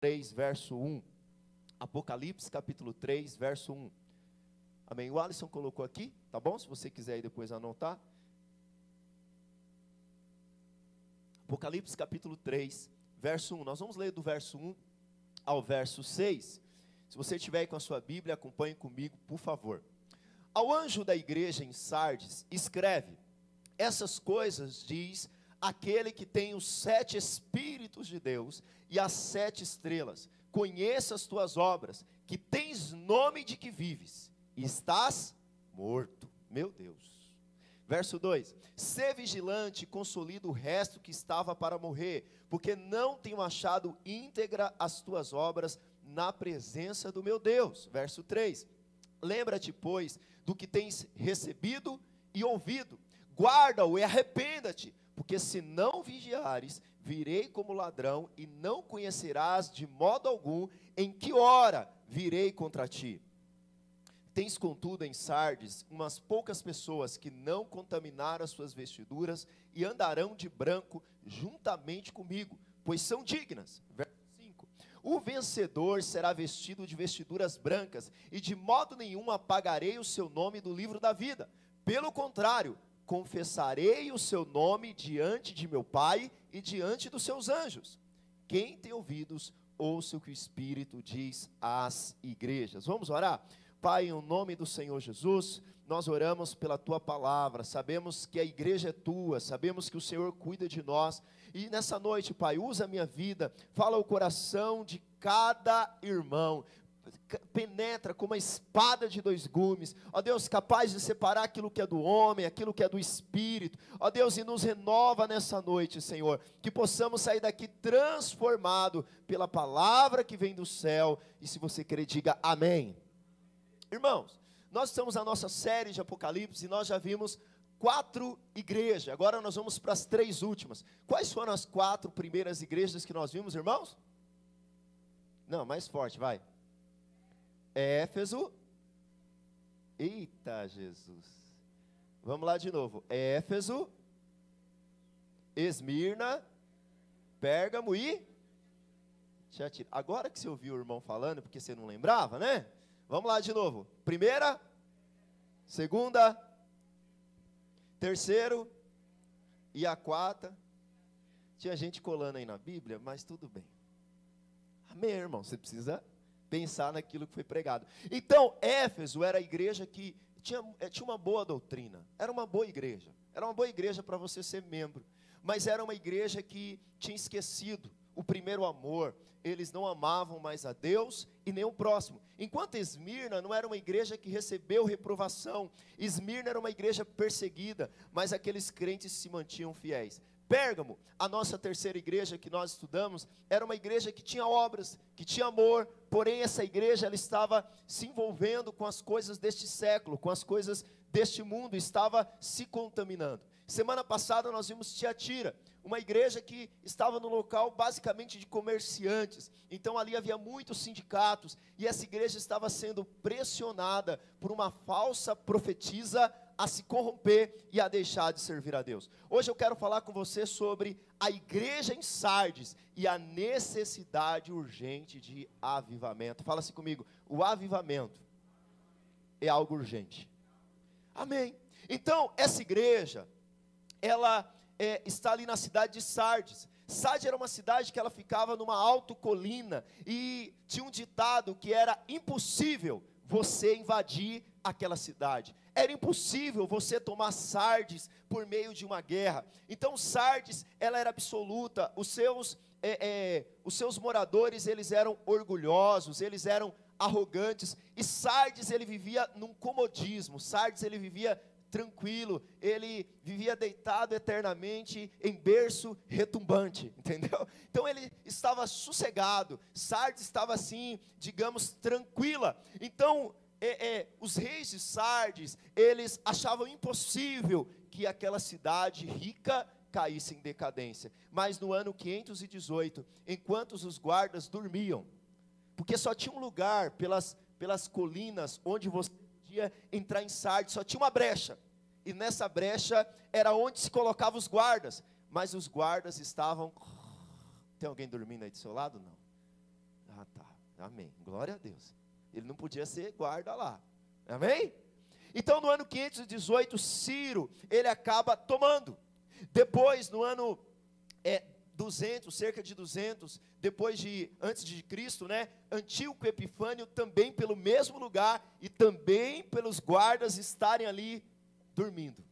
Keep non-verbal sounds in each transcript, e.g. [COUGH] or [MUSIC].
3, verso 1. Apocalipse capítulo 3, verso 1. Amém. O Alisson colocou aqui, tá bom? Se você quiser aí depois anotar. Apocalipse capítulo 3, verso 1. Nós vamos ler do verso 1 ao verso 6. Se você estiver aí com a sua Bíblia, acompanhe comigo, por favor. Ao anjo da igreja em Sardes, escreve: Essas coisas diz aquele que tem os sete Espíritos de Deus e as sete estrelas. Conheça as tuas obras, que tens nome de que vives, e estás morto. Meu Deus. Verso 2: Sê vigilante e consolida o resto que estava para morrer, porque não tenho achado íntegra as tuas obras na presença do meu Deus. Verso 3: Lembra-te, pois, do que tens recebido e ouvido, guarda-o e arrependa-te, porque se não vigiares, virei como ladrão e não conhecerás de modo algum em que hora virei contra ti. Tens, contudo, em Sardes umas poucas pessoas que não contaminaram as suas vestiduras e andarão de branco juntamente comigo, pois são dignas. Verso 5. O vencedor será vestido de vestiduras brancas, e de modo nenhum apagarei o seu nome do livro da vida. Pelo contrário, confessarei o seu nome diante de meu Pai e diante dos seus anjos. Quem tem ouvidos, ouça o que o Espírito diz às igrejas. Vamos orar? Pai, em nome do Senhor Jesus, nós oramos pela tua palavra, sabemos que a igreja é tua, sabemos que o Senhor cuida de nós, e nessa noite, Pai, usa a minha vida, fala o coração de cada irmão, penetra como uma espada de dois gumes, ó Deus, capaz de separar aquilo que é do homem, aquilo que é do espírito, ó Deus, e nos renova nessa noite, Senhor, que possamos sair daqui transformado pela palavra que vem do céu, e se você querer, diga amém. Irmãos, nós estamos na nossa série de Apocalipse e nós já vimos quatro igrejas. Agora nós vamos para as três últimas. Quais foram as quatro primeiras igrejas que nós vimos, irmãos? Não, mais forte, vai. Éfeso. Eita Jesus. Vamos lá de novo. Éfeso, Esmirna, Pérgamo e Agora que você ouviu o irmão falando, porque você não lembrava, né? Vamos lá de novo. Primeira, segunda, terceiro e a quarta. Tinha gente colando aí na Bíblia, mas tudo bem. Amém, irmão. Você precisa pensar naquilo que foi pregado. Então, Éfeso era a igreja que tinha, eh, tinha uma boa doutrina. Era uma boa igreja. Era uma boa igreja para você ser membro. Mas era uma igreja que tinha esquecido o primeiro amor, eles não amavam mais a Deus e nem o próximo. Enquanto Esmirna não era uma igreja que recebeu reprovação, Esmirna era uma igreja perseguida, mas aqueles crentes se mantinham fiéis. Pérgamo, a nossa terceira igreja que nós estudamos, era uma igreja que tinha obras, que tinha amor, porém essa igreja ela estava se envolvendo com as coisas deste século, com as coisas deste mundo, estava se contaminando. Semana passada nós vimos Tiatira, uma igreja que estava no local basicamente de comerciantes. Então ali havia muitos sindicatos e essa igreja estava sendo pressionada por uma falsa profetisa a se corromper e a deixar de servir a Deus. Hoje eu quero falar com você sobre a igreja em Sardes e a necessidade urgente de avivamento. Fala assim comigo, o avivamento é algo urgente. Amém. Então, essa igreja, ela é, está ali na cidade de Sardes. Sardes era uma cidade que ela ficava numa alta colina e tinha um ditado que era impossível você invadir aquela cidade. Era impossível você tomar Sardes por meio de uma guerra. Então Sardes, ela era absoluta. Os seus, é, é, os seus moradores, eles eram orgulhosos, eles eram arrogantes. E Sardes, ele vivia num comodismo. Sardes, ele vivia tranquilo, ele vivia deitado eternamente em berço retumbante, [LAUGHS] entendeu? Então ele estava sossegado, Sardes estava assim, digamos, tranquila. Então, é, é, os reis de Sardes, eles achavam impossível que aquela cidade rica caísse em decadência. Mas no ano 518, enquanto os guardas dormiam, porque só tinha um lugar pelas, pelas colinas onde você podia entrar em Sardes, só tinha uma brecha. E nessa brecha era onde se colocavam os guardas. Mas os guardas estavam. Tem alguém dormindo aí do seu lado? Não. Amém. Glória a Deus. Ele não podia ser guarda lá. Amém? Então, no ano 518, Ciro, ele acaba tomando. Depois, no ano é, 200, cerca de 200, depois de, antes de Cristo, né? Antíoco Epifânio também pelo mesmo lugar e também pelos guardas estarem ali dormindo,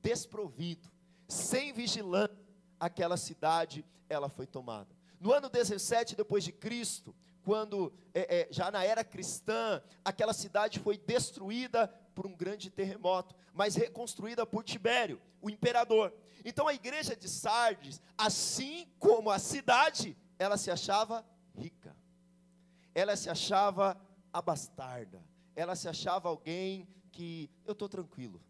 desprovido, sem vigilância, aquela cidade, ela foi tomada. No ano 17 depois de Cristo, quando é, é, já na era cristã, aquela cidade foi destruída por um grande terremoto, mas reconstruída por Tibério, o imperador. Então a igreja de Sardes, assim como a cidade, ela se achava rica, ela se achava abastarda, ela se achava alguém que eu estou tranquilo,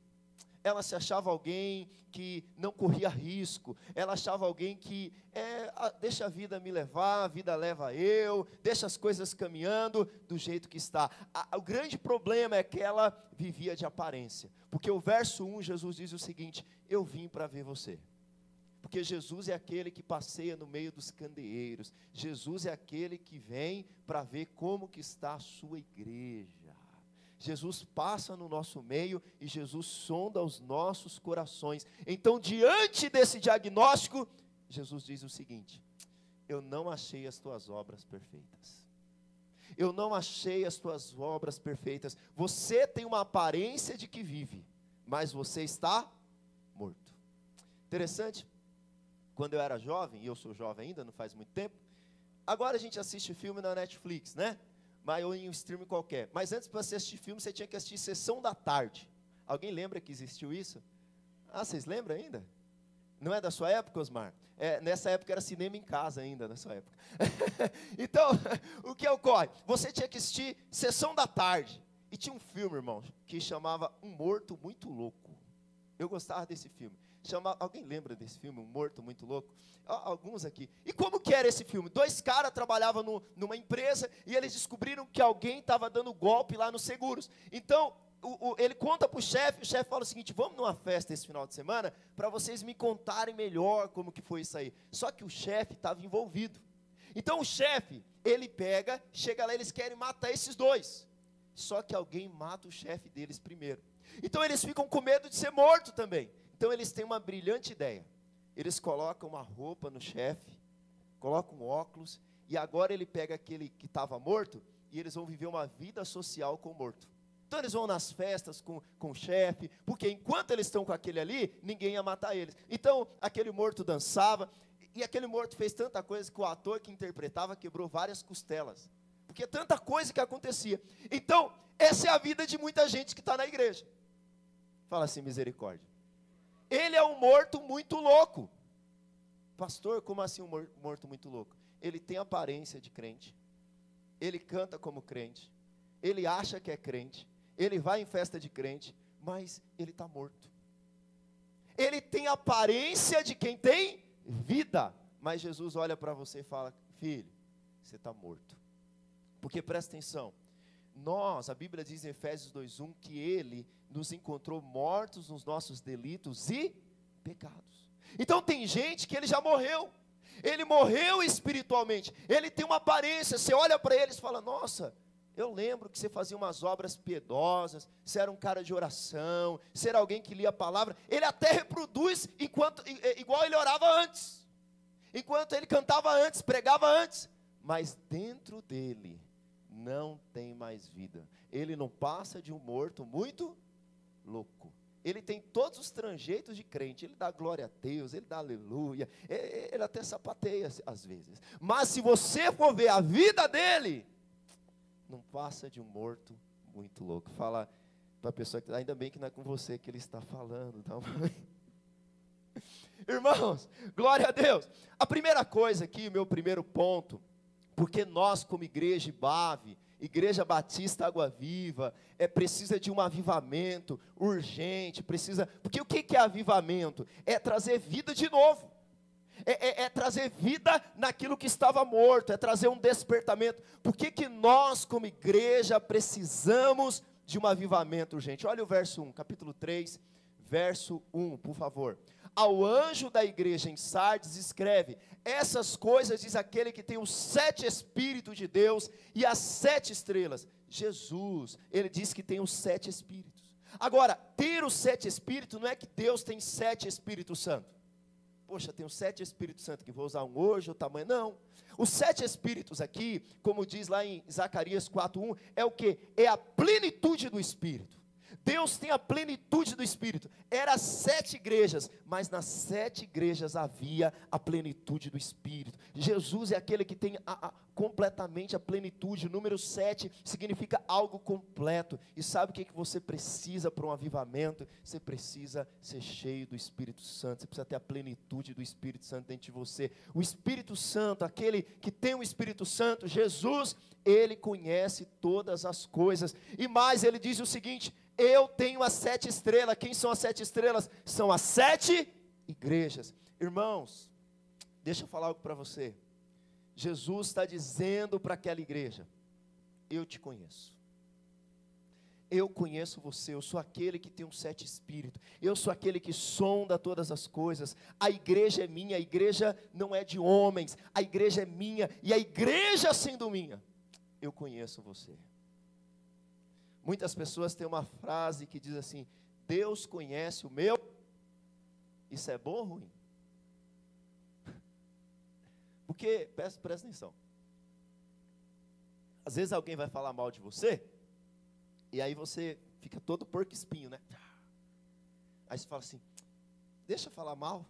ela se achava alguém que não corria risco, ela achava alguém que é, deixa a vida me levar, a vida leva eu, deixa as coisas caminhando do jeito que está. O grande problema é que ela vivia de aparência, porque o verso 1, Jesus diz o seguinte: Eu vim para ver você. Porque Jesus é aquele que passeia no meio dos candeeiros. Jesus é aquele que vem para ver como que está a sua igreja. Jesus passa no nosso meio e Jesus sonda os nossos corações. Então, diante desse diagnóstico, Jesus diz o seguinte: Eu não achei as tuas obras perfeitas. Eu não achei as tuas obras perfeitas. Você tem uma aparência de que vive, mas você está morto. Interessante. Quando eu era jovem, e eu sou jovem ainda, não faz muito tempo. Agora a gente assiste filme na Netflix, né? Mas, ou em um stream qualquer. Mas antes, para você assistir filme, você tinha que assistir Sessão da Tarde. Alguém lembra que existiu isso? Ah, vocês lembram ainda? Não é da sua época, Osmar? É, nessa época era cinema em casa ainda, na sua época. [LAUGHS] então, [LAUGHS] o que ocorre? Você tinha que assistir Sessão da Tarde. E tinha um filme, irmão, que chamava Um Morto Muito Louco. Eu gostava desse filme. Chama, alguém lembra desse filme, Um Morto Muito Louco? Alguns aqui. E como que era esse filme? Dois caras trabalhavam no, numa empresa e eles descobriram que alguém estava dando golpe lá nos seguros. Então, o, o, ele conta para o chefe, o chefe fala o seguinte, vamos numa festa esse final de semana, para vocês me contarem melhor como que foi isso aí. Só que o chefe estava envolvido. Então o chefe, ele pega, chega lá, eles querem matar esses dois. Só que alguém mata o chefe deles primeiro. Então eles ficam com medo de ser morto também. Então eles têm uma brilhante ideia. Eles colocam uma roupa no chefe, colocam óculos, e agora ele pega aquele que estava morto e eles vão viver uma vida social com o morto. Então eles vão nas festas com, com o chefe, porque enquanto eles estão com aquele ali, ninguém ia matar eles. Então aquele morto dançava, e aquele morto fez tanta coisa que o ator que interpretava quebrou várias costelas. Porque tanta coisa que acontecia. Então, essa é a vida de muita gente que está na igreja. Fala assim, misericórdia. Ele é um morto muito louco. Pastor, como assim um morto muito louco? Ele tem aparência de crente. Ele canta como crente. Ele acha que é crente. Ele vai em festa de crente, mas ele está morto. Ele tem aparência de quem tem vida, mas Jesus olha para você e fala: Filho, você está morto. Porque presta atenção, nós, a Bíblia diz em Efésios 2:1 que ele nos encontrou mortos nos nossos delitos e pecados. Então tem gente que ele já morreu. Ele morreu espiritualmente. Ele tem uma aparência. Você olha para eles e fala: "Nossa, eu lembro que você fazia umas obras piedosas, você era um cara de oração, você era alguém que lia a palavra. Ele até reproduz enquanto igual ele orava antes. Enquanto ele cantava antes, pregava antes, mas dentro dele não tem mais vida. Ele não passa de um morto muito louco. Ele tem todos os tranjeitos de crente. Ele dá glória a Deus, ele dá aleluia. Ele até sapateia às vezes. Mas se você for ver a vida dele, não passa de um morto muito louco. Fala para a pessoa que ainda bem que não é com você que ele está falando, tá? [LAUGHS] Irmãos, glória a Deus. A primeira coisa aqui, meu primeiro ponto, porque nós, como igreja Bave, Igreja Batista Água Viva, é precisa de um avivamento urgente, precisa. Porque o que é avivamento? É trazer vida de novo. É, é, é, trazer vida naquilo que estava morto, é trazer um despertamento. Por que, que nós, como igreja, precisamos de um avivamento urgente? Olha o verso 1, capítulo 3, verso 1, por favor. Ao anjo da igreja em Sardes, escreve: Essas coisas diz aquele que tem os sete Espíritos de Deus e as sete estrelas. Jesus, ele diz que tem os sete Espíritos. Agora, ter os sete Espíritos não é que Deus tem sete Espíritos Santos. Poxa, tem os sete Espíritos Santos que vou usar um hoje, o tamanho. Não. Os sete Espíritos aqui, como diz lá em Zacarias 4:1, é o que? É a plenitude do Espírito. Deus tem a plenitude do Espírito. Era sete igrejas, mas nas sete igrejas havia a plenitude do Espírito. Jesus é aquele que tem a, a, completamente a plenitude. O número sete significa algo completo. E sabe o que, que você precisa para um avivamento? Você precisa ser cheio do Espírito Santo. Você precisa ter a plenitude do Espírito Santo dentro de você. O Espírito Santo, aquele que tem o Espírito Santo, Jesus, ele conhece todas as coisas. E mais, ele diz o seguinte: eu tenho as sete estrelas. Quem são as sete estrelas? São as sete igrejas. Irmãos, deixa eu falar algo para você. Jesus está dizendo para aquela igreja: Eu te conheço. Eu conheço você, eu sou aquele que tem um sete espírito, eu sou aquele que sonda todas as coisas. A igreja é minha, a igreja não é de homens, a igreja é minha, e a igreja sendo minha, eu conheço você. Muitas pessoas têm uma frase que diz assim: Deus conhece o meu. Isso é bom ou ruim? [LAUGHS] Porque, presta, presta atenção. Às vezes alguém vai falar mal de você, e aí você fica todo porco espinho, né? Aí você fala assim: deixa eu falar mal.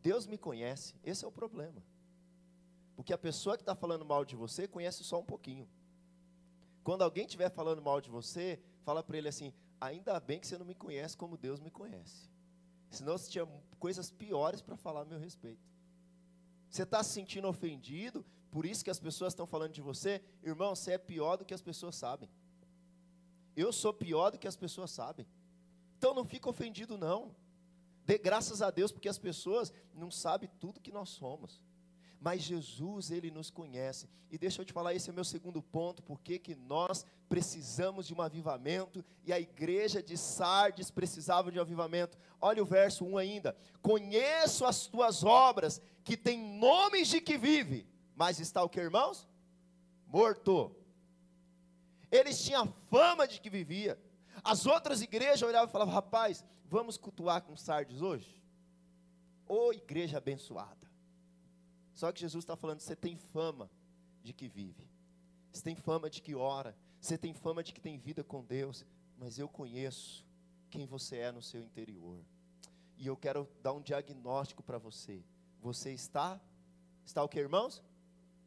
Deus me conhece. Esse é o problema. Porque a pessoa que está falando mal de você conhece só um pouquinho. Quando alguém estiver falando mal de você, fala para ele assim: ainda bem que você não me conhece como Deus me conhece. Senão você tinha coisas piores para falar a meu respeito. Você está se sentindo ofendido, por isso que as pessoas estão falando de você, irmão, você é pior do que as pessoas sabem. Eu sou pior do que as pessoas sabem. Então não fica ofendido, não. Dê graças a Deus, porque as pessoas não sabem tudo que nós somos mas Jesus, ele nos conhece. E deixa eu te falar, esse é o meu segundo ponto, porque que nós precisamos de um avivamento e a igreja de Sardes precisava de um avivamento. Olha o verso 1 ainda. Conheço as tuas obras, que tem nomes de que vive, mas está o que, irmãos? Morto. Eles tinham fama de que vivia. As outras igrejas olhavam e falavam: rapaz, vamos cultuar com Sardes hoje? Ô igreja abençoada. Só que Jesus está falando: você tem fama de que vive, você tem fama de que ora, você tem fama de que tem vida com Deus, mas eu conheço quem você é no seu interior. E eu quero dar um diagnóstico para você. Você está, está o que, irmãos?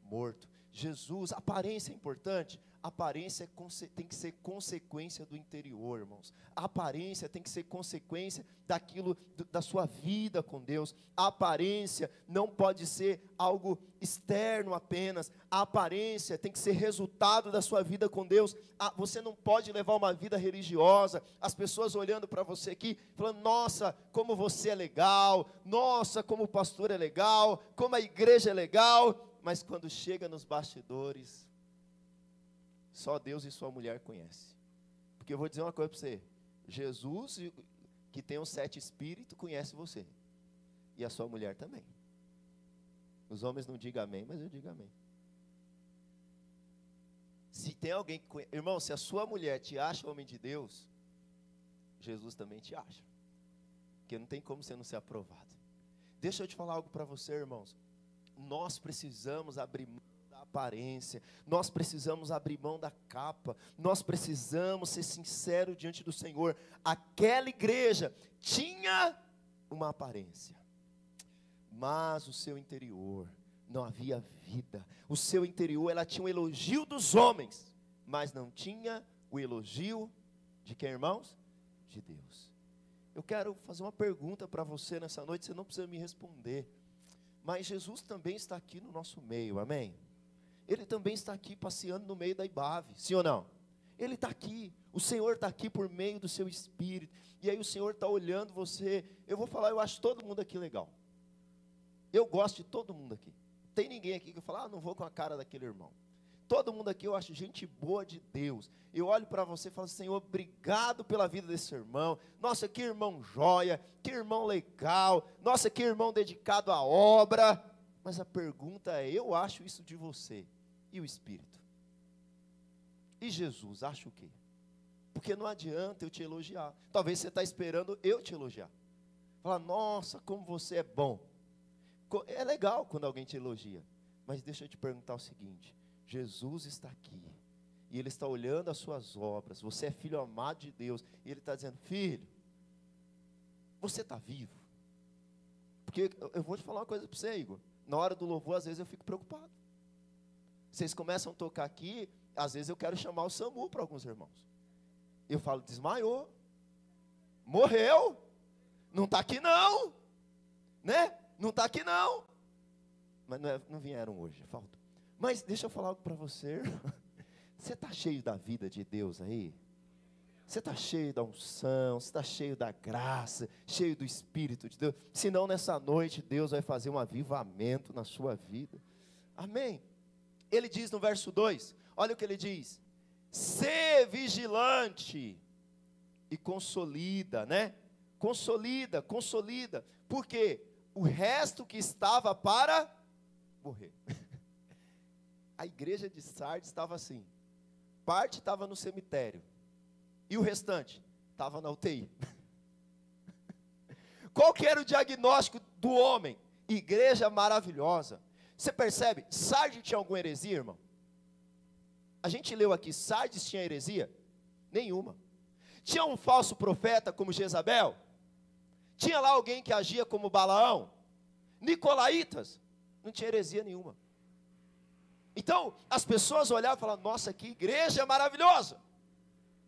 Morto. Jesus, aparência é importante, aparência é tem que ser consequência do interior, irmãos. A aparência tem que ser consequência daquilo da sua vida com Deus. A aparência não pode ser algo externo apenas. A aparência tem que ser resultado da sua vida com Deus. você não pode levar uma vida religiosa. As pessoas olhando para você aqui, falando: "Nossa, como você é legal. Nossa, como o pastor é legal, como a igreja é legal". Mas quando chega nos bastidores, só Deus e sua mulher conhecem. Porque eu vou dizer uma coisa para você: Jesus, que tem os sete espíritos, conhece você. E a sua mulher também. Os homens não digam amém, mas eu digo amém. Se tem alguém que conhece, irmão, se a sua mulher te acha homem de Deus, Jesus também te acha. Porque não tem como você não ser aprovado. Deixa eu te falar algo para você, irmãos. Nós precisamos abrir mão aparência, nós precisamos abrir mão da capa, nós precisamos ser sinceros diante do Senhor. Aquela igreja tinha uma aparência, mas o seu interior não havia vida. O seu interior, ela tinha o elogio dos homens, mas não tinha o elogio de quem, irmãos? De Deus. Eu quero fazer uma pergunta para você nessa noite, você não precisa me responder. Mas Jesus também está aqui no nosso meio, amém? Ele também está aqui passeando no meio da Ibave, sim ou não? Ele está aqui, o Senhor está aqui por meio do seu espírito, e aí o Senhor está olhando você. Eu vou falar, eu acho todo mundo aqui legal. Eu gosto de todo mundo aqui. Tem ninguém aqui que fala, ah, não vou com a cara daquele irmão. todo mundo aqui eu acho gente boa de Deus. Eu olho para você e falo, Senhor, obrigado pela vida desse irmão. Nossa, que irmão joia, que irmão legal. Nossa, que irmão dedicado à obra. Mas a pergunta é: eu acho isso de você. E o Espírito? E Jesus, acha o quê? Porque não adianta eu te elogiar. Talvez você está esperando eu te elogiar. Falar, nossa, como você é bom. É legal quando alguém te elogia. Mas deixa eu te perguntar o seguinte: Jesus está aqui. E Ele está olhando as suas obras. Você é filho amado de Deus. E Ele está dizendo: Filho, você está vivo. Porque eu vou te falar uma coisa para você, Igor. Na hora do louvor, às vezes eu fico preocupado. Vocês começam a tocar aqui, às vezes eu quero chamar o SAMU para alguns irmãos. Eu falo: desmaiou. Morreu. Não está aqui não. Né? Não está aqui não. Mas não, é, não vieram hoje, falta. Mas deixa eu falar algo para você. [LAUGHS] Você está cheio da vida de Deus aí? Você está cheio da unção, você está cheio da graça, cheio do Espírito de Deus. Senão nessa noite Deus vai fazer um avivamento na sua vida. Amém. Ele diz no verso 2: olha o que ele diz: ser vigilante e consolida, né? Consolida, consolida. Porque o resto que estava para morrer. [LAUGHS] A igreja de Sardes estava assim. Parte estava no cemitério. E o restante estava na UTI. [LAUGHS] Qual que era o diagnóstico do homem? Igreja maravilhosa. Você percebe? Sardes tinha alguma heresia, irmão? A gente leu aqui, Sardes tinha heresia? Nenhuma. Tinha um falso profeta como Jezabel? Tinha lá alguém que agia como Balaão? Nicolaítas? Não tinha heresia nenhuma. Então, as pessoas olhavam e falavam: Nossa, que igreja maravilhosa.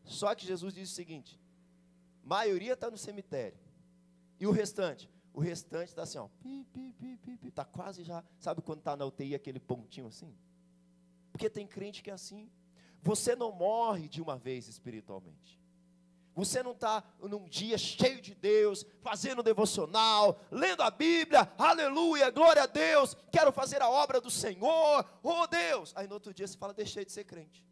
Só que Jesus disse o seguinte: maioria está no cemitério. E o restante? O restante está assim, ó. Está quase já. Sabe quando está na UTI aquele pontinho assim? Porque tem crente que é assim. Você não morre de uma vez espiritualmente. Você não está num dia cheio de Deus, fazendo devocional, lendo a Bíblia, aleluia, glória a Deus, quero fazer a obra do Senhor, oh Deus. Aí no outro dia você fala, deixei de ser crente.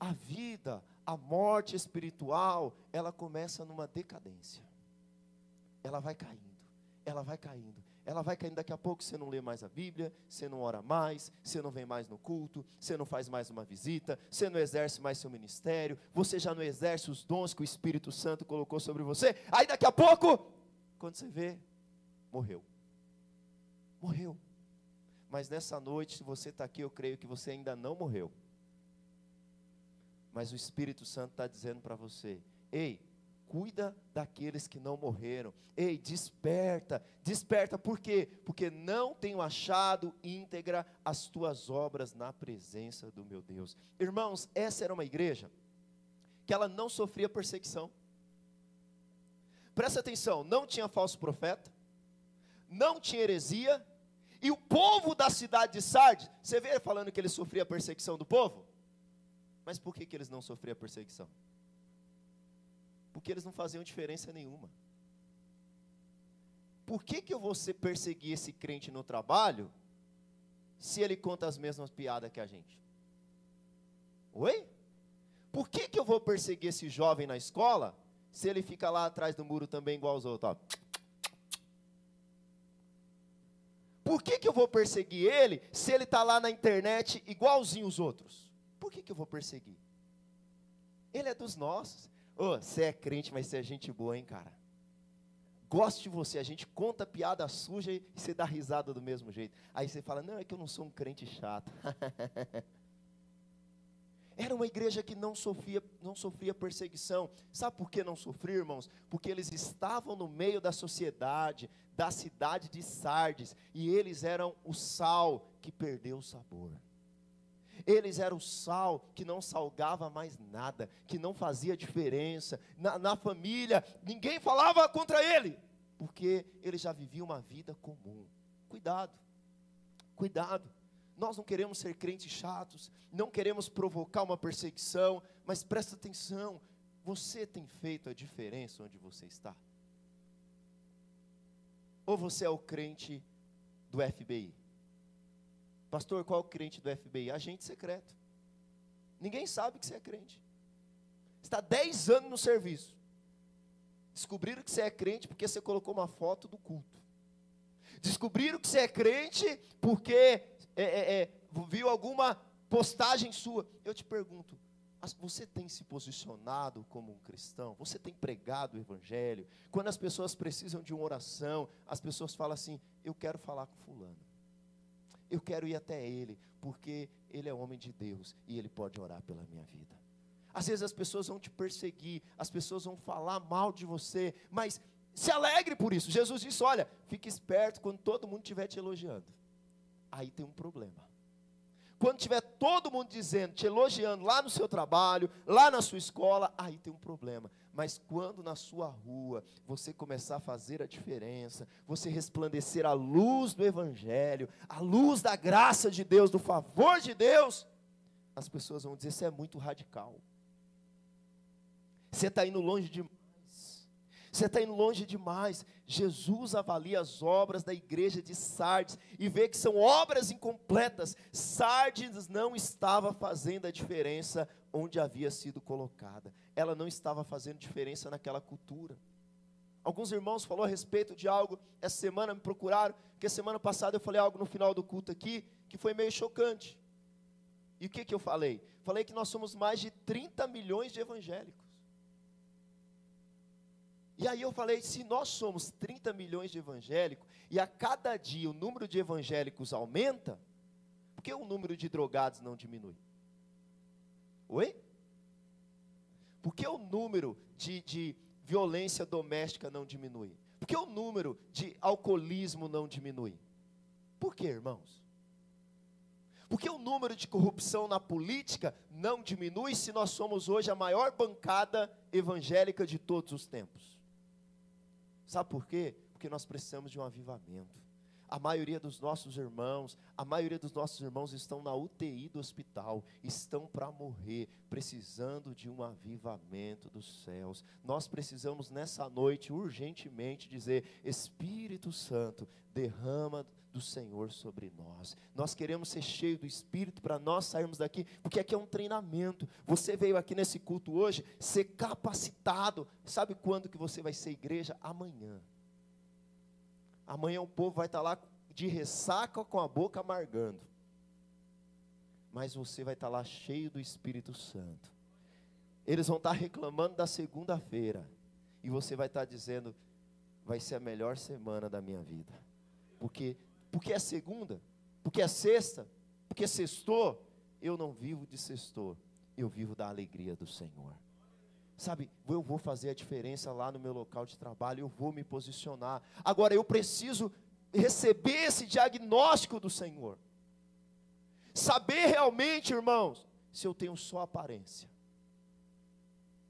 A vida, a morte espiritual, ela começa numa decadência. Ela vai caindo, ela vai caindo. Ela vai caindo daqui a pouco, você não lê mais a Bíblia, você não ora mais, você não vem mais no culto, você não faz mais uma visita, você não exerce mais seu ministério, você já não exerce os dons que o Espírito Santo colocou sobre você. Aí daqui a pouco, quando você vê, morreu. Morreu. Mas nessa noite, se você está aqui, eu creio que você ainda não morreu. Mas o Espírito Santo está dizendo para você: ei, cuida daqueles que não morreram. Ei, desperta, desperta, por quê? Porque não tenho achado íntegra as tuas obras na presença do meu Deus. Irmãos, essa era uma igreja que ela não sofria perseguição. Presta atenção, não tinha falso profeta, não tinha heresia, e o povo da cidade de Sardes, você vê falando que ele sofria perseguição do povo? Mas por que, que eles não sofriam perseguição? Porque eles não faziam diferença nenhuma. Por que, que eu vou perseguir esse crente no trabalho se ele conta as mesmas piadas que a gente? Oi? Por que, que eu vou perseguir esse jovem na escola se ele fica lá atrás do muro também igual aos outros? Ó? Por que, que eu vou perseguir ele se ele está lá na internet igualzinho os outros? Por que, que eu vou perseguir? Ele é dos nossos. Ô, você é crente, mas você é gente boa, hein, cara? Gosto de você, a gente conta piada suja e você dá risada do mesmo jeito. Aí você fala, não, é que eu não sou um crente chato. [LAUGHS] Era uma igreja que não sofria, não sofria perseguição. Sabe por que não sofria, irmãos? Porque eles estavam no meio da sociedade, da cidade de Sardes, e eles eram o sal que perdeu o sabor. Eles eram o sal que não salgava mais nada, que não fazia diferença. Na, na família, ninguém falava contra ele, porque ele já vivia uma vida comum. Cuidado, cuidado. Nós não queremos ser crentes chatos, não queremos provocar uma perseguição, mas presta atenção: você tem feito a diferença onde você está? Ou você é o crente do FBI? Pastor, qual é o crente do FBI? Agente secreto. Ninguém sabe que você é crente. Está 10 anos no serviço. Descobriram que você é crente porque você colocou uma foto do culto. Descobriram que você é crente porque é, é, é, viu alguma postagem sua. Eu te pergunto, você tem se posicionado como um cristão? Você tem pregado o evangelho? Quando as pessoas precisam de uma oração, as pessoas falam assim: Eu quero falar com Fulano. Eu quero ir até ele, porque ele é homem de Deus e ele pode orar pela minha vida. Às vezes as pessoas vão te perseguir, as pessoas vão falar mal de você, mas se alegre por isso. Jesus disse: Olha, fique esperto quando todo mundo estiver te elogiando. Aí tem um problema. Quando tiver todo mundo dizendo, te elogiando lá no seu trabalho, lá na sua escola, aí tem um problema. Mas quando na sua rua você começar a fazer a diferença, você resplandecer a luz do Evangelho, a luz da graça de Deus, do favor de Deus, as pessoas vão dizer: Você é muito radical. Você está indo longe demais. Você está indo longe demais. Jesus avalia as obras da igreja de Sardes e vê que são obras incompletas. Sardes não estava fazendo a diferença onde havia sido colocada. Ela não estava fazendo diferença naquela cultura. Alguns irmãos falaram a respeito de algo, essa semana me procuraram, porque semana passada eu falei algo no final do culto aqui, que foi meio chocante. E o que, que eu falei? Falei que nós somos mais de 30 milhões de evangélicos. E aí eu falei, se nós somos 30 milhões de evangélicos, e a cada dia o número de evangélicos aumenta, por que o número de drogados não diminui? Oi? Por que o número de, de violência doméstica não diminui? Por que o número de alcoolismo não diminui? Por que, irmãos? Por que o número de corrupção na política não diminui se nós somos hoje a maior bancada evangélica de todos os tempos? Sabe por quê? Porque nós precisamos de um avivamento. A maioria dos nossos irmãos, a maioria dos nossos irmãos estão na UTI do hospital, estão para morrer, precisando de um avivamento dos céus. Nós precisamos nessa noite urgentemente dizer: Espírito Santo, derrama do Senhor sobre nós. Nós queremos ser cheios do Espírito para nós sairmos daqui, porque aqui é um treinamento. Você veio aqui nesse culto hoje ser capacitado. Sabe quando que você vai ser igreja? Amanhã. Amanhã o povo vai estar lá de ressaca com a boca amargando. Mas você vai estar lá cheio do Espírito Santo. Eles vão estar reclamando da segunda-feira. E você vai estar dizendo: vai ser a melhor semana da minha vida. Porque porque é segunda, porque é sexta, porque sextou, eu não vivo de sextou, eu vivo da alegria do Senhor. Sabe, eu vou fazer a diferença lá no meu local de trabalho, eu vou me posicionar. Agora eu preciso receber esse diagnóstico do Senhor. Saber realmente, irmãos, se eu tenho só aparência.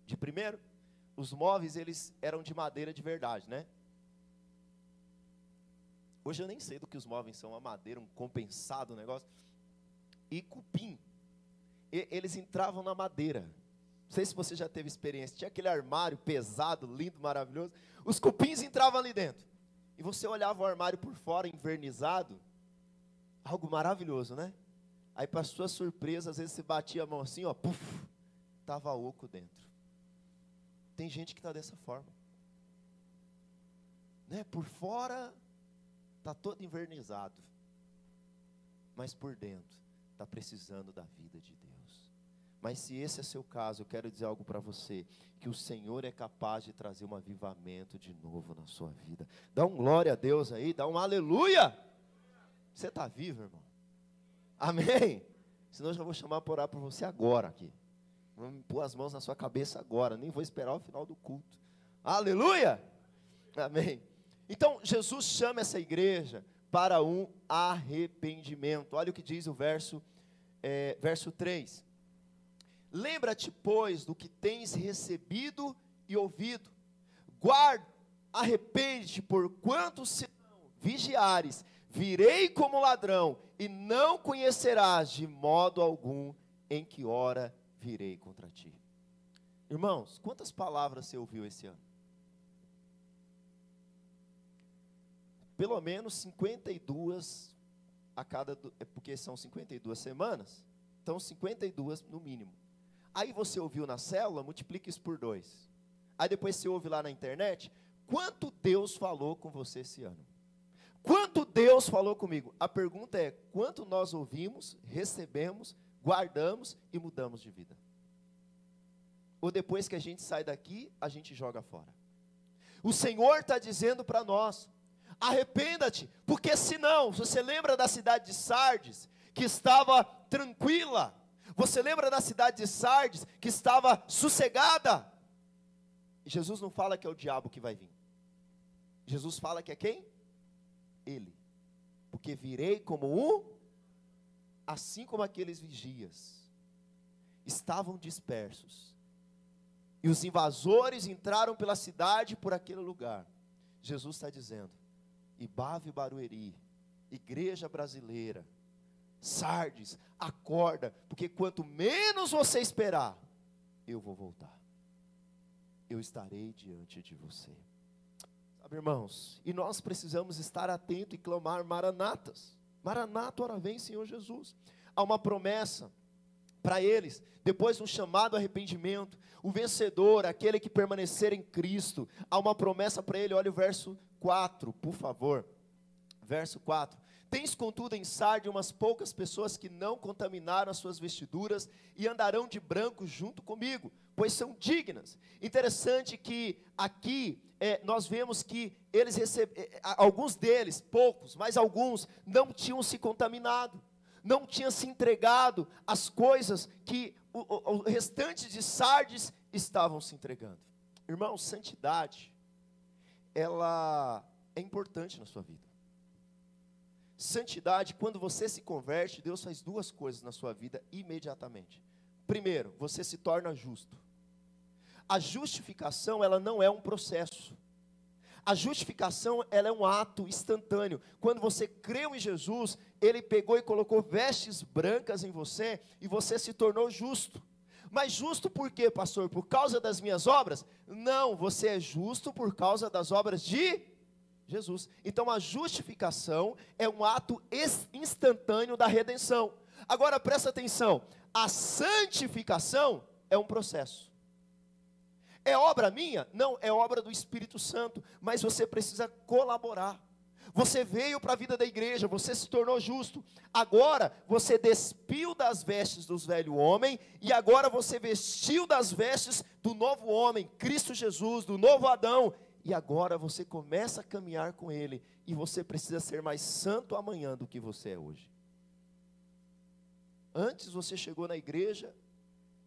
De primeiro, os móveis eles eram de madeira de verdade, né? Hoje eu nem sei do que os móveis são, a madeira, um compensado, um negócio. E cupim. E, eles entravam na madeira. Não sei se você já teve experiência. Tinha aquele armário pesado, lindo, maravilhoso. Os cupins entravam ali dentro. E você olhava o armário por fora, invernizado. Algo maravilhoso, né? Aí, para sua surpresa, às vezes você batia a mão assim, ó, puf, estava oco dentro. Tem gente que está dessa forma. Né? Por fora, está todo invernizado, mas por dentro está precisando da vida de Deus. Mas se esse é seu caso, eu quero dizer algo para você: que o Senhor é capaz de trazer um avivamento de novo na sua vida. Dá um glória a Deus aí, dá um aleluia. Você está vivo, irmão? Amém? Senão eu já vou chamar para orar por você agora aqui. Vamos pôr as mãos na sua cabeça agora, nem vou esperar o final do culto. Aleluia! Amém. Então, Jesus chama essa igreja para um arrependimento. Olha o que diz o verso, é, verso 3. Lembra-te, pois, do que tens recebido e ouvido. Guarda, arrepende-te, por quanto se vigiares, virei como ladrão, e não conhecerás de modo algum em que hora virei contra ti. Irmãos, quantas palavras você ouviu esse ano? Pelo menos 52 a cada, é porque são 52 semanas, então 52 no mínimo. Aí você ouviu na célula, multiplica isso por dois. Aí depois você ouve lá na internet, quanto Deus falou com você esse ano? Quanto Deus falou comigo? A pergunta é: quanto nós ouvimos, recebemos, guardamos e mudamos de vida? Ou depois que a gente sai daqui, a gente joga fora? O Senhor está dizendo para nós: arrependa-te, porque senão, você lembra da cidade de Sardes, que estava tranquila, você lembra da cidade de Sardes, que estava sossegada? Jesus não fala que é o diabo que vai vir, Jesus fala que é quem? Ele, porque virei como um, assim como aqueles vigias, estavam dispersos, e os invasores entraram pela cidade por aquele lugar. Jesus está dizendo: Ibave Barueri, igreja brasileira, Sardes, acorda, porque quanto menos você esperar, eu vou voltar. Eu estarei diante de você. Sabe, irmãos, e nós precisamos estar atentos e clamar maranatas. Maranata, ora vem, Senhor Jesus. Há uma promessa para eles, depois de um chamado arrependimento, o vencedor, aquele que permanecer em Cristo, há uma promessa para ele, olha o verso 4, por favor. Verso 4. Tens, contudo, em Sarde umas poucas pessoas que não contaminaram as suas vestiduras e andarão de branco junto comigo, pois são dignas. Interessante que aqui é, nós vemos que eles receberam, é, alguns deles, poucos, mas alguns, não tinham se contaminado não tinha se entregado às coisas que o, o, o restante de Sardes estavam se entregando. Irmão, santidade, ela é importante na sua vida. Santidade, quando você se converte, Deus faz duas coisas na sua vida imediatamente. Primeiro, você se torna justo. A justificação, ela não é um processo. A justificação, ela é um ato instantâneo. Quando você creu em Jesus, ele pegou e colocou vestes brancas em você e você se tornou justo. Mas justo por quê, pastor? Por causa das minhas obras? Não, você é justo por causa das obras de Jesus. Então a justificação é um ato instantâneo da redenção. Agora presta atenção, a santificação é um processo. É obra minha? Não, é obra do Espírito Santo, mas você precisa colaborar. Você veio para a vida da igreja, você se tornou justo. Agora você despiu das vestes do velho homem e agora você vestiu das vestes do novo homem, Cristo Jesus, do novo Adão. E agora você começa a caminhar com ele e você precisa ser mais santo amanhã do que você é hoje. Antes você chegou na igreja,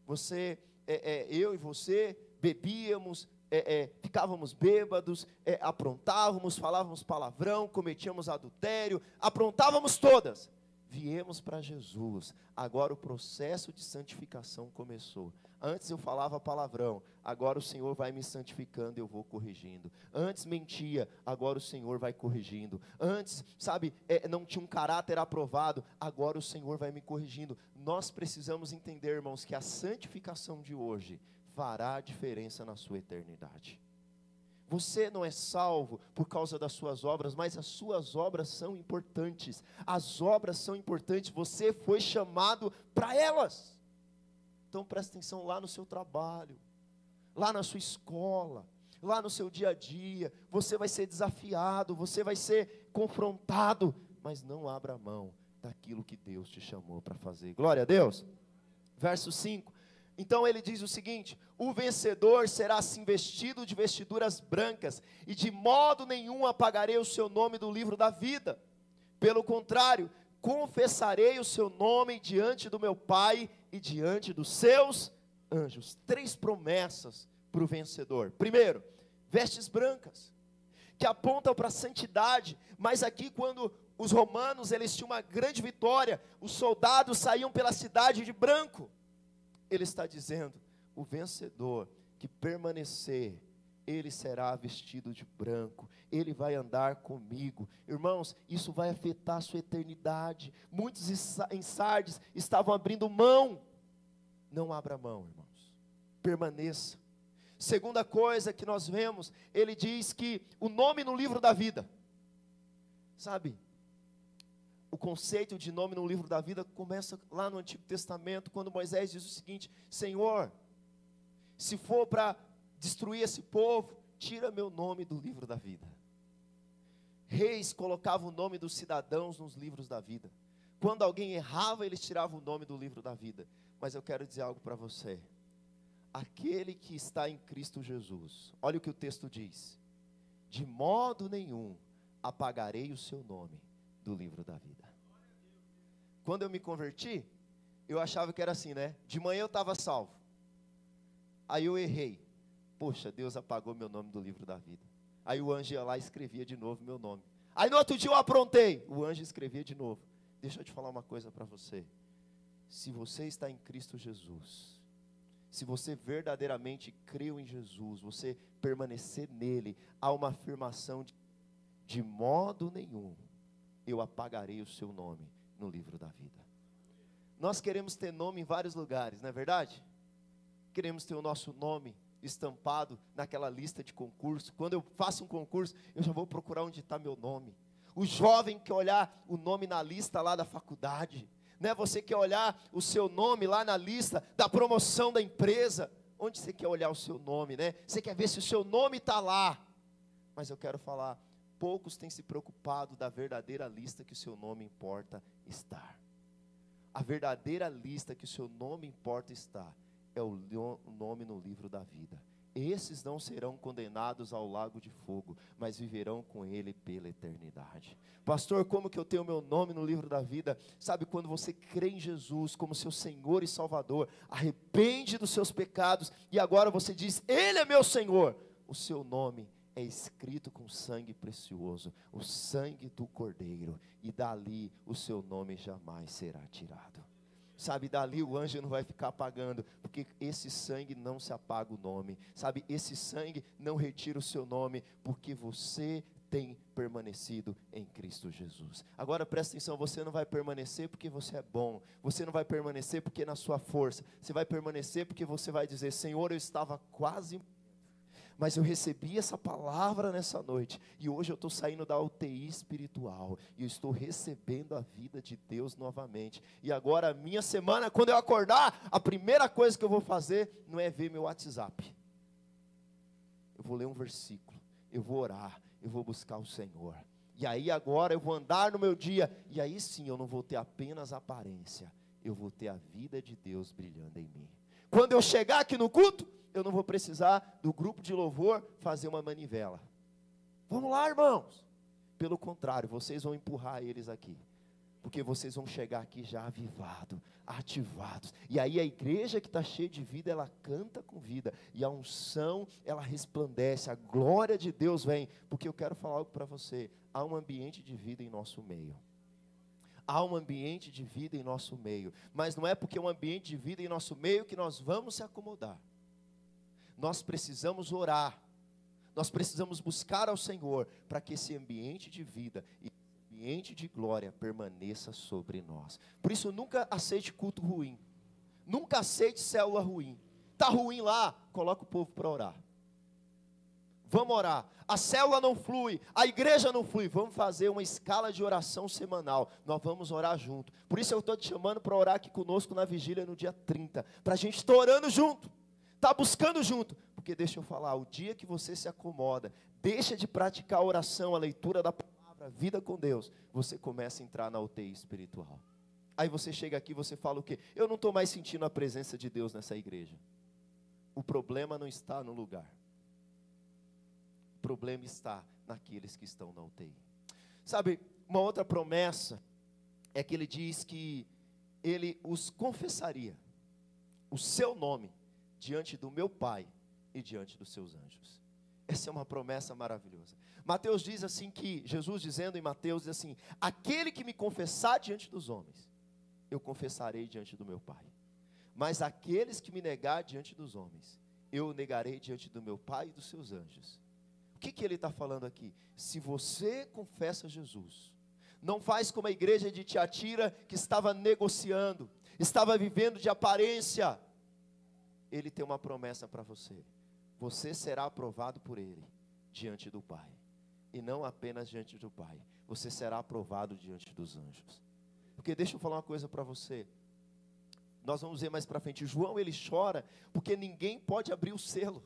você, é, é, eu e você bebíamos, é, é, ficávamos bêbados, é, aprontávamos, falávamos palavrão, cometíamos adultério, aprontávamos todas. Viemos para Jesus, agora o processo de santificação começou. Antes eu falava palavrão, agora o Senhor vai me santificando eu vou corrigindo. Antes mentia, agora o Senhor vai corrigindo. Antes, sabe, é, não tinha um caráter aprovado, agora o Senhor vai me corrigindo. Nós precisamos entender, irmãos, que a santificação de hoje fará diferença na sua eternidade. Você não é salvo por causa das suas obras, mas as suas obras são importantes. As obras são importantes, você foi chamado para elas. Então presta atenção lá no seu trabalho, lá na sua escola, lá no seu dia a dia. Você vai ser desafiado, você vai ser confrontado, mas não abra mão daquilo que Deus te chamou para fazer. Glória a Deus. Verso 5: então ele diz o seguinte: o vencedor será assim vestido de vestiduras brancas, e de modo nenhum apagarei o seu nome do livro da vida. Pelo contrário, confessarei o seu nome diante do meu Pai e diante dos seus anjos. Três promessas para o vencedor. Primeiro, vestes brancas, que apontam para a santidade, mas aqui quando os romanos eles tinham uma grande vitória, os soldados saíam pela cidade de branco. Ele está dizendo: o vencedor que permanecer, ele será vestido de branco, ele vai andar comigo. Irmãos, isso vai afetar a sua eternidade. Muitos em Sardes estavam abrindo mão. Não abra mão, irmãos. Permaneça. Segunda coisa que nós vemos, ele diz que o nome no livro da vida. Sabe? O conceito de nome no livro da vida começa lá no Antigo Testamento, quando Moisés diz o seguinte: Senhor, se for para destruir esse povo, tira meu nome do livro da vida. Reis colocavam o nome dos cidadãos nos livros da vida. Quando alguém errava, eles tiravam o nome do livro da vida. Mas eu quero dizer algo para você. Aquele que está em Cristo Jesus, olha o que o texto diz: de modo nenhum apagarei o seu nome do livro da vida. Quando eu me converti, eu achava que era assim, né? De manhã eu estava salvo. Aí eu errei. Poxa, Deus apagou meu nome do livro da vida. Aí o anjo ia lá e escrevia de novo meu nome. Aí no outro dia eu aprontei. O anjo escrevia de novo. Deixa eu te falar uma coisa para você. Se você está em Cristo Jesus, se você verdadeiramente creu em Jesus, você permanecer nele, há uma afirmação de, de modo nenhum eu apagarei o seu nome no livro da vida. Nós queremos ter nome em vários lugares, não é verdade? Queremos ter o nosso nome estampado naquela lista de concurso. Quando eu faço um concurso, eu já vou procurar onde está meu nome. O jovem quer olhar o nome na lista lá da faculdade, né? Você quer olhar o seu nome lá na lista da promoção da empresa. Onde você quer olhar o seu nome, né? Você quer ver se o seu nome está lá. Mas eu quero falar, poucos têm se preocupado da verdadeira lista que o seu nome importa estar. A verdadeira lista que o seu nome importa estar é o nome no livro da vida. Esses não serão condenados ao lago de fogo, mas viverão com ele pela eternidade. Pastor, como que eu tenho meu nome no livro da vida? Sabe quando você crê em Jesus como seu Senhor e Salvador, arrepende dos seus pecados e agora você diz: Ele é meu Senhor. O seu nome é escrito com sangue precioso, o sangue do Cordeiro, e dali o seu nome jamais será tirado. Sabe, dali o anjo não vai ficar apagando, porque esse sangue não se apaga o nome. Sabe, esse sangue não retira o seu nome, porque você tem permanecido em Cristo Jesus. Agora presta atenção, você não vai permanecer porque você é bom, você não vai permanecer porque na sua força, você vai permanecer porque você vai dizer: Senhor, eu estava quase mas eu recebi essa palavra nessa noite, e hoje eu estou saindo da UTI espiritual, e eu estou recebendo a vida de Deus novamente. E agora, minha semana, quando eu acordar, a primeira coisa que eu vou fazer não é ver meu WhatsApp. Eu vou ler um versículo, eu vou orar, eu vou buscar o Senhor. E aí agora eu vou andar no meu dia, e aí sim eu não vou ter apenas aparência, eu vou ter a vida de Deus brilhando em mim. Quando eu chegar aqui no culto, eu não vou precisar do grupo de louvor fazer uma manivela. Vamos lá, irmãos. Pelo contrário, vocês vão empurrar eles aqui. Porque vocês vão chegar aqui já avivados, ativados. E aí a igreja que está cheia de vida, ela canta com vida. E a unção, ela resplandece. A glória de Deus vem. Porque eu quero falar algo para você. Há um ambiente de vida em nosso meio há um ambiente de vida em nosso meio, mas não é porque é um ambiente de vida em nosso meio que nós vamos se acomodar nós precisamos orar, nós precisamos buscar ao Senhor para que esse ambiente de vida e ambiente de glória permaneça sobre nós. Por isso, nunca aceite culto ruim, nunca aceite célula ruim. Está ruim lá, coloca o povo para orar. Vamos orar. A célula não flui, a igreja não flui. Vamos fazer uma escala de oração semanal. Nós vamos orar junto. Por isso eu estou te chamando para orar aqui conosco na vigília no dia 30. Para a gente estar orando junto está buscando junto. Porque deixa eu falar, o dia que você se acomoda, deixa de praticar a oração, a leitura da palavra, a vida com Deus, você começa a entrar na UTI espiritual. Aí você chega aqui você fala o quê? Eu não estou mais sentindo a presença de Deus nessa igreja. O problema não está no lugar. Problema está naqueles que estão na UTI. Sabe, uma outra promessa é que ele diz que ele os confessaria, o seu nome diante do meu Pai e diante dos seus anjos. Essa é uma promessa maravilhosa. Mateus diz assim que, Jesus dizendo em Mateus, diz assim: Aquele que me confessar diante dos homens, eu confessarei diante do meu Pai. Mas aqueles que me negar diante dos homens, eu negarei diante do meu Pai e dos seus anjos. O que, que ele está falando aqui? Se você confessa Jesus, não faz como a igreja de Tiatira que estava negociando, estava vivendo de aparência, ele tem uma promessa para você. Você será aprovado por Ele diante do Pai. E não apenas diante do Pai, você será aprovado diante dos anjos. Porque deixa eu falar uma coisa para você. Nós vamos ver mais para frente. João ele chora porque ninguém pode abrir o selo.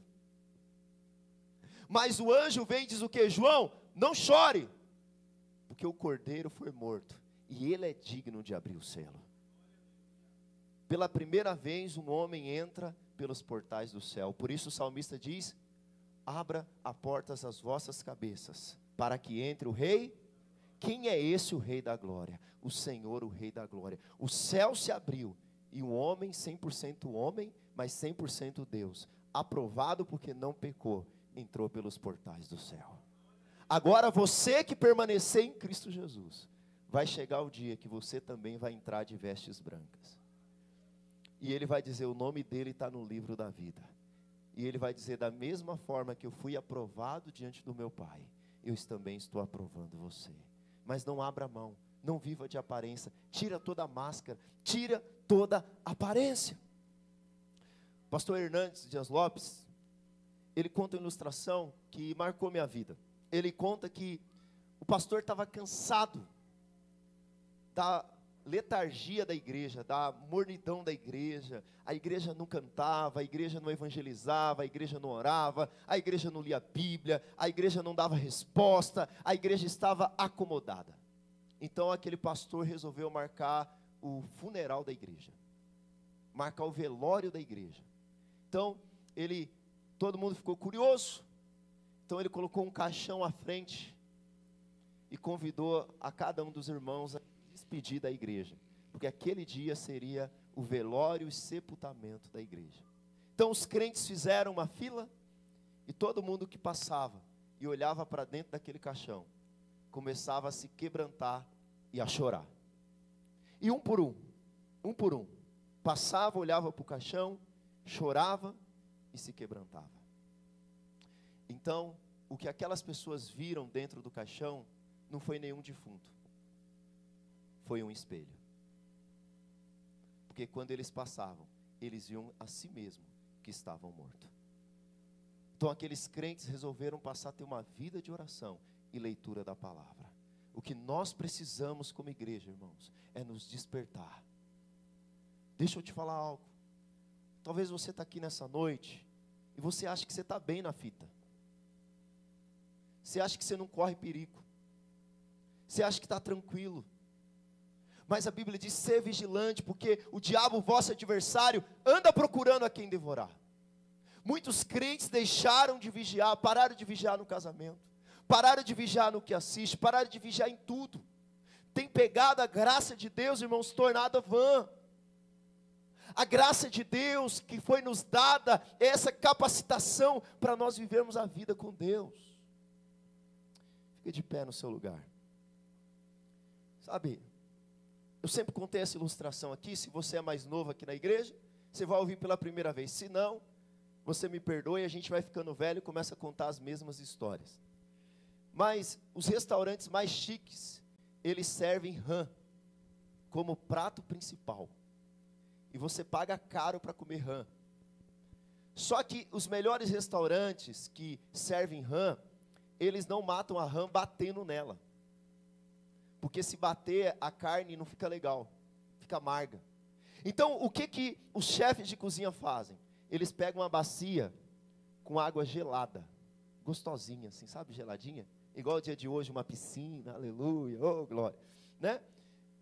Mas o anjo vem e diz o que? João, não chore, porque o cordeiro foi morto e ele é digno de abrir o selo. Pela primeira vez, um homem entra pelos portais do céu. Por isso o salmista diz: Abra a portas às vossas cabeças, para que entre o rei. Quem é esse o rei da glória? O Senhor, o rei da glória. O céu se abriu e um homem, 100% homem, mas 100% Deus, aprovado porque não pecou, entrou pelos portais do céu. Agora você que permanecer em Cristo Jesus, vai chegar o dia que você também vai entrar de vestes brancas. E ele vai dizer: o nome dele está no livro da vida. E ele vai dizer: da mesma forma que eu fui aprovado diante do meu Pai, eu também estou aprovando você. Mas não abra mão, não viva de aparência, tira toda a máscara, tira toda a aparência. Pastor Hernandes Dias Lopes, ele conta uma ilustração que marcou minha vida. Ele conta que o pastor estava cansado da letargia da igreja, da mornidão da igreja. A igreja não cantava, a igreja não evangelizava, a igreja não orava, a igreja não lia a Bíblia, a igreja não dava resposta, a igreja estava acomodada. Então aquele pastor resolveu marcar o funeral da igreja, marcar o velório da igreja. Então ele, todo mundo ficou curioso. Então ele colocou um caixão à frente e convidou a cada um dos irmãos a despedir da igreja, porque aquele dia seria o velório e sepultamento da igreja. Então os crentes fizeram uma fila e todo mundo que passava e olhava para dentro daquele caixão começava a se quebrantar e a chorar. E um por um, um por um, passava, olhava para o caixão, chorava e se quebrantava. Então, o que aquelas pessoas viram dentro do caixão não foi nenhum defunto foi um espelho. Porque quando eles passavam, eles viam a si mesmo que estavam mortos. Então aqueles crentes resolveram passar a ter uma vida de oração e leitura da palavra. O que nós precisamos como igreja, irmãos, é nos despertar. Deixa eu te falar algo. Talvez você está aqui nessa noite e você acha que você está bem na fita. Você acha que você não corre perigo. Você acha que está tranquilo. Mas a Bíblia diz: ser vigilante, porque o diabo, vosso adversário, anda procurando a quem devorar. Muitos crentes deixaram de vigiar, pararam de vigiar no casamento, pararam de vigiar no que assiste, pararam de vigiar em tudo. Tem pegado a graça de Deus, irmãos, tornada vã. A graça de Deus que foi nos dada, essa capacitação para nós vivermos a vida com Deus. Fique de pé no seu lugar. Sabe, eu sempre contei essa ilustração aqui. Se você é mais novo aqui na igreja, você vai ouvir pela primeira vez. Se não, você me perdoe, a gente vai ficando velho e começa a contar as mesmas histórias. Mas os restaurantes mais chiques, eles servem rã como prato principal. E você paga caro para comer rã. Só que os melhores restaurantes que servem rã, eles não matam a rã batendo nela. Porque se bater a carne não fica legal, fica amarga. Então, o que que os chefes de cozinha fazem? Eles pegam uma bacia com água gelada, gostosinha, assim, sabe, geladinha? Igual o dia de hoje, uma piscina, aleluia, oh glória, né?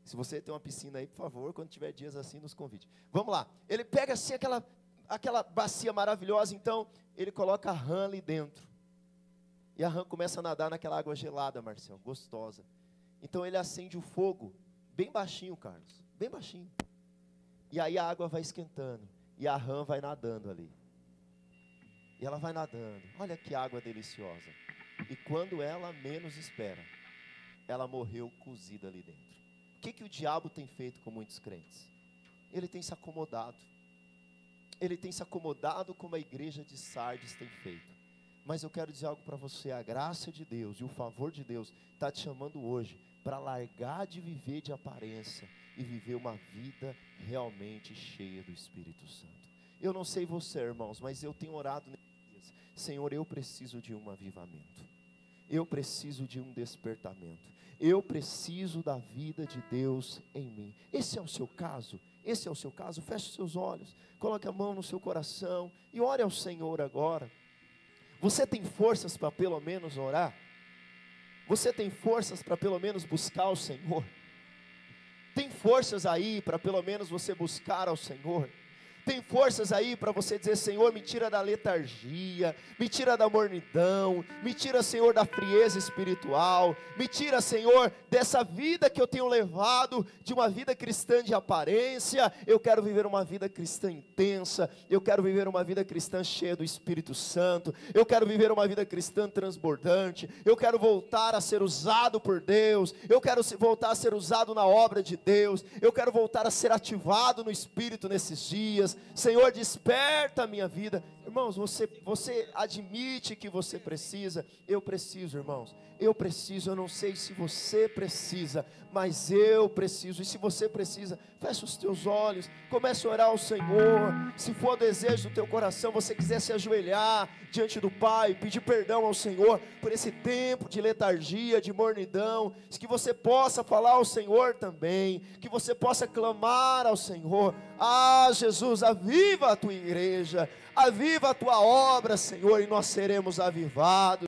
Se você tem uma piscina aí, por favor, quando tiver dias assim, nos convide. Vamos lá. Ele pega assim aquela, aquela bacia maravilhosa, então ele coloca a rã ali dentro. E a rã começa a nadar naquela água gelada, Marcelo, gostosa. Então ele acende o fogo bem baixinho, Carlos, bem baixinho. E aí a água vai esquentando e a rã vai nadando ali. E ela vai nadando. Olha que água deliciosa. E quando ela menos espera, ela morreu cozida ali dentro. O que, que o diabo tem feito com muitos crentes? Ele tem se acomodado. Ele tem se acomodado como a igreja de Sardes tem feito. Mas eu quero dizer algo para você: a graça de Deus e o favor de Deus está te chamando hoje para largar de viver de aparência e viver uma vida realmente cheia do Espírito Santo. Eu não sei você, irmãos, mas eu tenho orado nesses dias. Senhor, eu preciso de um avivamento. Eu preciso de um despertamento. Eu preciso da vida de Deus em mim. Esse é o seu caso? Esse é o seu caso? Feche seus olhos, coloque a mão no seu coração e ore ao Senhor agora. Você tem forças para pelo menos orar? Você tem forças para pelo menos buscar o Senhor? Tem forças aí para pelo menos você buscar ao Senhor? Tem forças aí para você dizer: Senhor, me tira da letargia, me tira da mornidão, me tira, Senhor, da frieza espiritual, me tira, Senhor, dessa vida que eu tenho levado, de uma vida cristã de aparência. Eu quero viver uma vida cristã intensa, eu quero viver uma vida cristã cheia do Espírito Santo, eu quero viver uma vida cristã transbordante, eu quero voltar a ser usado por Deus, eu quero voltar a ser usado na obra de Deus, eu quero voltar a ser ativado no Espírito nesses dias. Senhor, desperta a minha vida. Irmãos, você, você admite que você precisa, eu preciso, irmãos. Eu preciso, eu não sei se você precisa, mas eu preciso. E se você precisa, feche os teus olhos, comece a orar ao Senhor. Se for o desejo do teu coração, você quiser se ajoelhar diante do Pai, pedir perdão ao Senhor por esse tempo de letargia, de mornidão, que você possa falar ao Senhor também, que você possa clamar ao Senhor. Ah, Jesus, aviva a tua igreja, aviva a tua obra, Senhor, e nós seremos avivados.